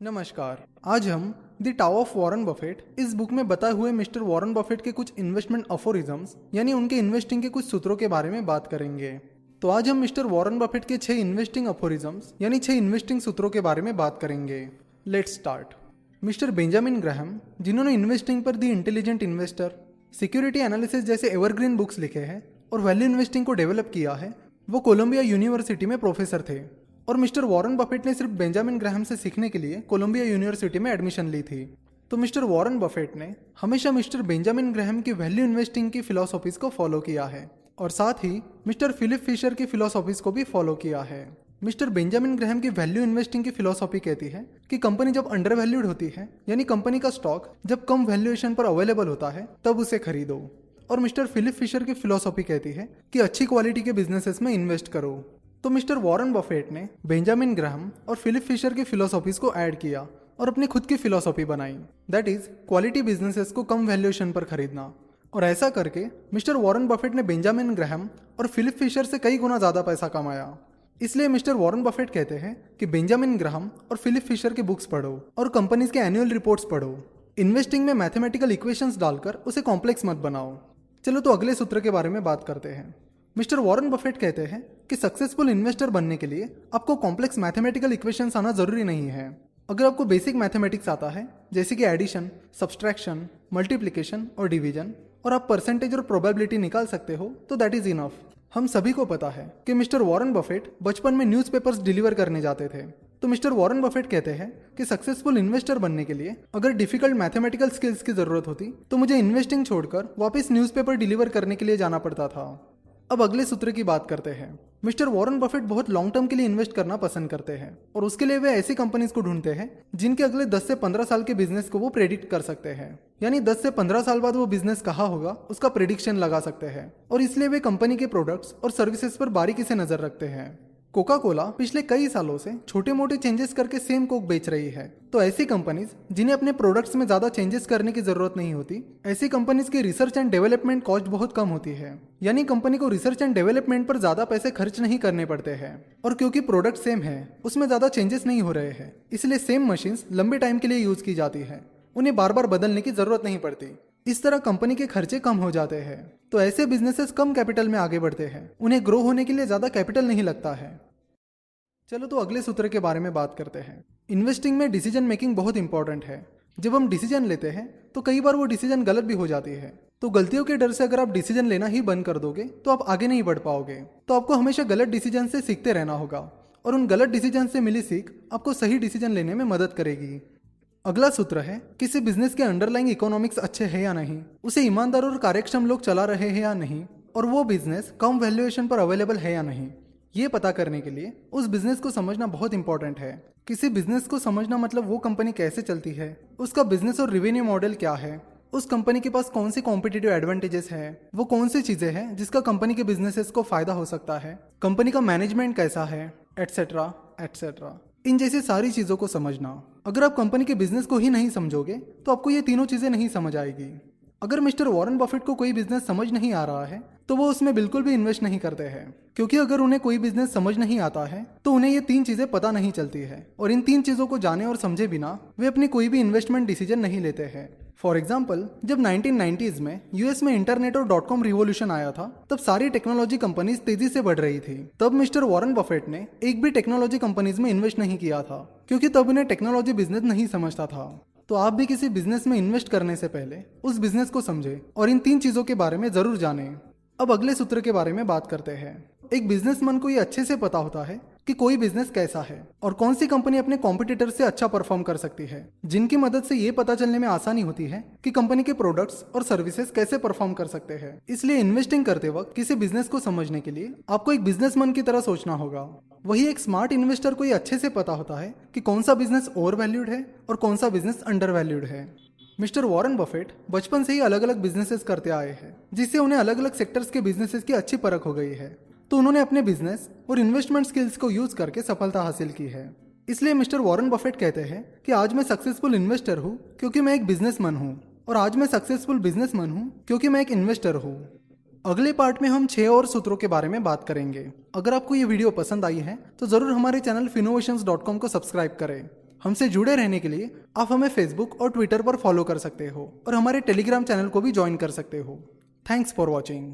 नमस्कार। आज हम the Tao of Warren Buffett इस बुक में बताए हुए मिस्टर वॉरेन बफेट के कुछ इन्वेस्टमेंट अफोरिज्म्स यानी उनके इन्वेस्टिंग के कुछ सूत्रों के बारे में बात करेंगे। तो आज हम मिस्टर वॉरेन बफेट के छह इन्वेस्टिंग अफोरिज्म्स यानी छह इन्वेस्टिंग सूत्रों के बारे में बात करेंगे। Let's start Mr Benjamin Graham, जिन्होंने इन्वेस्टिंग पर the Intelligent Investor Security Analysis जैसे एवरग्रीन बुक्स लिखे हैं, और वैल्यू इन्वेस्टिंग को डेवलप किया है, वो कोलंबिया यूनिवर्सिटी में प्रोफेसर थे। और मिस्टर वॉरेन बफेट ने सिर्फ़ बेंजामिन ग्राहम से सीखने के लिए कोलंबिया यूनिवर्सिटी में एडमिशन ली थी। तो मिस्टर वॉरेन बफेट ने हमेशा मिस्टर बेंजामिन ग्राहम की वैल्यू इन्वेस्टिंग की फिलोसॉफीज को फॉलो किया है और साथ ही मिस्टर फिलिप फिशर की फिलोसॉफीज को भी फॉलो किया है। मिस्टर बेंजामिन ग्राहम की वैल्यू इन्वेस्टिंग की फिलोसॉफी कहती है कि कंपनी जब अंडर वैल्यूड होती है, यानी कंपनी का स्टॉक जब कम वैल्यूएशन पर अवेलेबल होता है, तब उसे खरीदो। और मिस्टर फिलिप फिशर की फिलोसॉफी कहती है कि अच्छी क्वालिटी के बिजनेसेस में इन्वेस्ट करो। तो मिस्टर वॉरेन बफेट ने बेंजामिन ग्राहम और फिलिप फिशर की फिलोसॉफीज को ऐड किया और अपनी खुद की फिलोसॉफी बनाई। दैट इज़ क्वालिटी बिजनेसेस को कम वैल्यूएशन पर खरीदना। और ऐसा करके मिस्टर वॉरेन बफेट ने बेंजामिन ग्राहम और फिलिप फिशर से कई गुना ज़्यादा पैसा कमाया। इसलिए मिस्टर वॉरेन बफेट कहते हैं कि बेंजामिन ग्राहम और फिलिप फिशर की बुक्स पढ़ो और कंपनीज़ के एनुअल रिपोर्ट्स पढ़ो। इन्वेस्टिंग में मैथमेटिकल इक्वेशंस डालकर उसे कॉम्प्लेक्स मत बनाओ। चलो तो अगले सूत्र के बारे में बात करते हैं। मिस्टर वॉरेन बफेट कहते हैं कि सक्सेसफुल इन्वेस्टर बनने के लिए आपको कॉम्प्लेक्स मैथमेटिकल इक्वेशंस आना ज़रूरी नहीं है। अगर आपको बेसिक मैथमेटिक्स आता है, जैसे कि एडिशन सब्सट्रैक्शन मल्टीप्लीकेशन और डिवीज़न और आप परसेंटेज और प्रोबेबिलिटी निकाल सकते हो तो दैट इज़ इनफ हम सभी को पता है कि मिस्टर वॉरेन बफेट बचपन में न्यूज़पेपर्स डिलीवर करने जाते थे। तो मिस्टर वॉरेन बफेट कहते हैं कि सक्सेसफुल इन्वेस्टर बनने के लिए अगर डिफ़िकल्ट मैथमेटिकल स्किल्स की ज़रूरत होती तो मुझे इन्वेस्टिंग छोड़कर वापस न्यूज़पेपर डिलीवर करने के लिए जाना पड़ता था। अब अगले सूत्र की बात करते हैं। मिस्टर वॉरेन बफेट बहुत लॉन्ग टर्म के लिए इन्वेस्ट करना पसंद करते हैं और उसके लिए वे ऐसी कंपनीज़ को ढूंढते हैं, जिनके अगले 10 से 15 साल के बिज़नेस को वो प्रेडिक्ट कर सकते हैं। यानी 10 से 15 साल बाद वो बिज़नेस कहा होगा, उसका प्रेडिक्शन लगा सकते हैं। और इसलिए वे कंपनी के प्रोडक्ट्स और सर्विसेज़ पर बारीकी से नज़र रखते हैं। कोका कोला पिछले कई सालों से छोटे मोटे चेंजेस करके सेम कोक बेच रही है। तो ऐसी कंपनीज़ जिन्हें अपने प्रोडक्ट्स में ज़्यादा चेंजेस करने की ज़रूरत नहीं होती, ऐसी कंपनीज़ की रिसर्च एंड डेवलपमेंट कॉस्ट बहुत कम होती है। यानी कंपनी को रिसर्च एंड डेवलपमेंट पर ज़्यादा पैसे खर्च नहीं करने पड़ते हैं। और क्योंकि प्रोडक्ट सेम है, उसमें ज़्यादा चेंजेस नहीं हो रहे हैं। इसलिए सेम मशीन लंबे टाइम के लिए यूज़ की जाती है। उन्हें बार बार बदलने की ज़रूरत नहीं पड़ती। इस तरह कंपनी के खर्चे कम हो जाते हैं तो ऐसे बिजनेसेस कम कैपिटल में आगे बढ़ते हैं। उन्हें ग्रो होने के लिए ज़्यादा कैपिटल नहीं लगता है। चलो तो अगले सूत्र के बारे में बात करते हैं। इन्वेस्टिंग में डिसीज़न मेकिंग बहुत इंपॉर्टेंट है। जब हम डिसीज़न लेते हैं तो कई बार वो डिसीज़न गलत भी हो जाती है। तो गलतियों के डर से अगर आप डिसीज़न लेना ही बंद कर दोगे तो आप आगे नहीं बढ़ पाओगे। तो आपको हमेशा गलत डिसीज़न से सीखते रहना होगा, और उन गलत डिसीज़न से मिली सीख आपको सही डिसीज़न लेने में मदद करेगी। अगला सूत्र है, किसी बिज़नेस के अंडरलाइंग इकोनॉमिक्स अच्छे है या नहीं? उसे ईमानदार और कार्यक्षम लोग चला रहे हैं या नहीं? और वो बिज़नेस कम वैल्यूएशन पर अवेलेबल है या नहीं? ये पता करने के लिए उस बिज़नेस को समझना बहुत इंपॉर्टेंट है। किसी बिज़नेस को समझना मतलब वो कंपनी कैसे चलती है? उसका बिज़नेस और रिवेन्यू मॉडल क्या है? उस कंपनी के पास कौन सी कॉम्पिटेटिव एडवांटेजेस है? वो कौन सी चीज़ें हैं जिसका कंपनी के बिजनेसेस को फ़ायदा हो सकता है? कंपनी का मैनेजमेंट कैसा है? एटसेट्रा एटसेट्रा इन जैसी सारी चीज़ों को समझना। अगर आप कंपनी के बिज़नेस को ही नहीं समझोगे तो आपको ये तीनों चीज़ें नहीं समझ आएगी। अगर मिस्टर वॉरेन बफेट को कोई बिज़नेस समझ नहीं आ रहा है तो वो उसमें बिल्कुल भी इन्वेस्ट नहीं करते हैं। क्योंकि अगर उन्हें कोई बिज़नेस समझ नहीं आता है तो उन्हें ये तीन चीज़ें पता नहीं चलती है। और इन तीन चीज़ों को जाने और समझे बिना, वे अपनी कोई भी इन्वेस्टमेंट डिसीज़न नहीं लेते हैं। फॉर एग्ज़ाम्पल जब 1990s में यूएस में इंटरनेट और डॉट कॉम रिवोल्यूशन आया था, तब सारी टेक्नोलॉजी कंपनीज़ तेज़ी से बढ़ रही थी। तब मिस्टर वॉरेन बफेट ने एक भी टेक्नोलॉजी कंपनीज़ में इन्वेस्ट नहीं किया था, क्योंकि तब उन्हें टेक्नोलॉजी बिज़नेस नहीं समझता था। तो आप भी किसी बिज़नेस में इन्वेस्ट करने से पहले उस बिज़नेस को समझे और इन तीन चीज़ों के बारे में ज़रूर जाने। अब अगले सूत्र के बारे में बात करते हैं। एक बिजनेसमैन को ये अच्छे से पता होता है कि कोई बिज़नेस कैसा है और कौन सी कंपनी अपने कॉम्पिटिटर से अच्छा परफॉर्म कर सकती है, जिनकी मदद से ये पता चलने में आसानी होती है कि कंपनी के प्रोडक्ट्स और सर्विसेज़ कैसे परफॉर्म कर सकते हैं। इसलिए इन्वेस्टिंग करते वक्त किसी बिज़नेस को समझने के लिए आपको एक बिजनेसमैन की तरह सोचना होगा। वही एक स्मार्ट इन्वेस्टर को ये अच्छे से पता होता है कि कौन सा बिज़नेस ओवर वैल्यूड है और कौन सा बिज़नेस अंडर वैल्यूड है। मिस्टर वॉरेन बफेट बचपन से ही अलग अलग बिजनेसेस करते आए हैं, जिससे उन्हें अलग अलग सेक्टर्स के बिजनेसेस की अच्छी परख हो गई है। तो उन्होंने अपने बिज़नेस और इन्वेस्टमेंट स्किल्स को यूज़ करके सफलता हासिल की है। इसलिए मिस्टर वॉरेन बफेट कहते हैं कि आज मैं सक्सेसफुल इन्वेस्टर हूँ क्योंकि मैं एक बिजनेसमैन हूँ और आज मैं सक्सेसफुल बिजनेसमैन हूँ क्योंकि मैं एक इन्वेस्टर हूँ। अगले पार्ट में हम छह और सूत्रों के बारे में बात करेंगे। अगर आपको ये वीडियो पसंद आई है तो ज़रूर हमारे चैनल फिनोवेशन को सब्सक्राइब करें। हमसे जुड़े रहने के लिए आप हमें फेसबुक और ट्विटर पर फॉलो कर सकते हो और हमारे टेलीग्राम चैनल को भी ज्वाइन कर सकते हो। Thanks for watching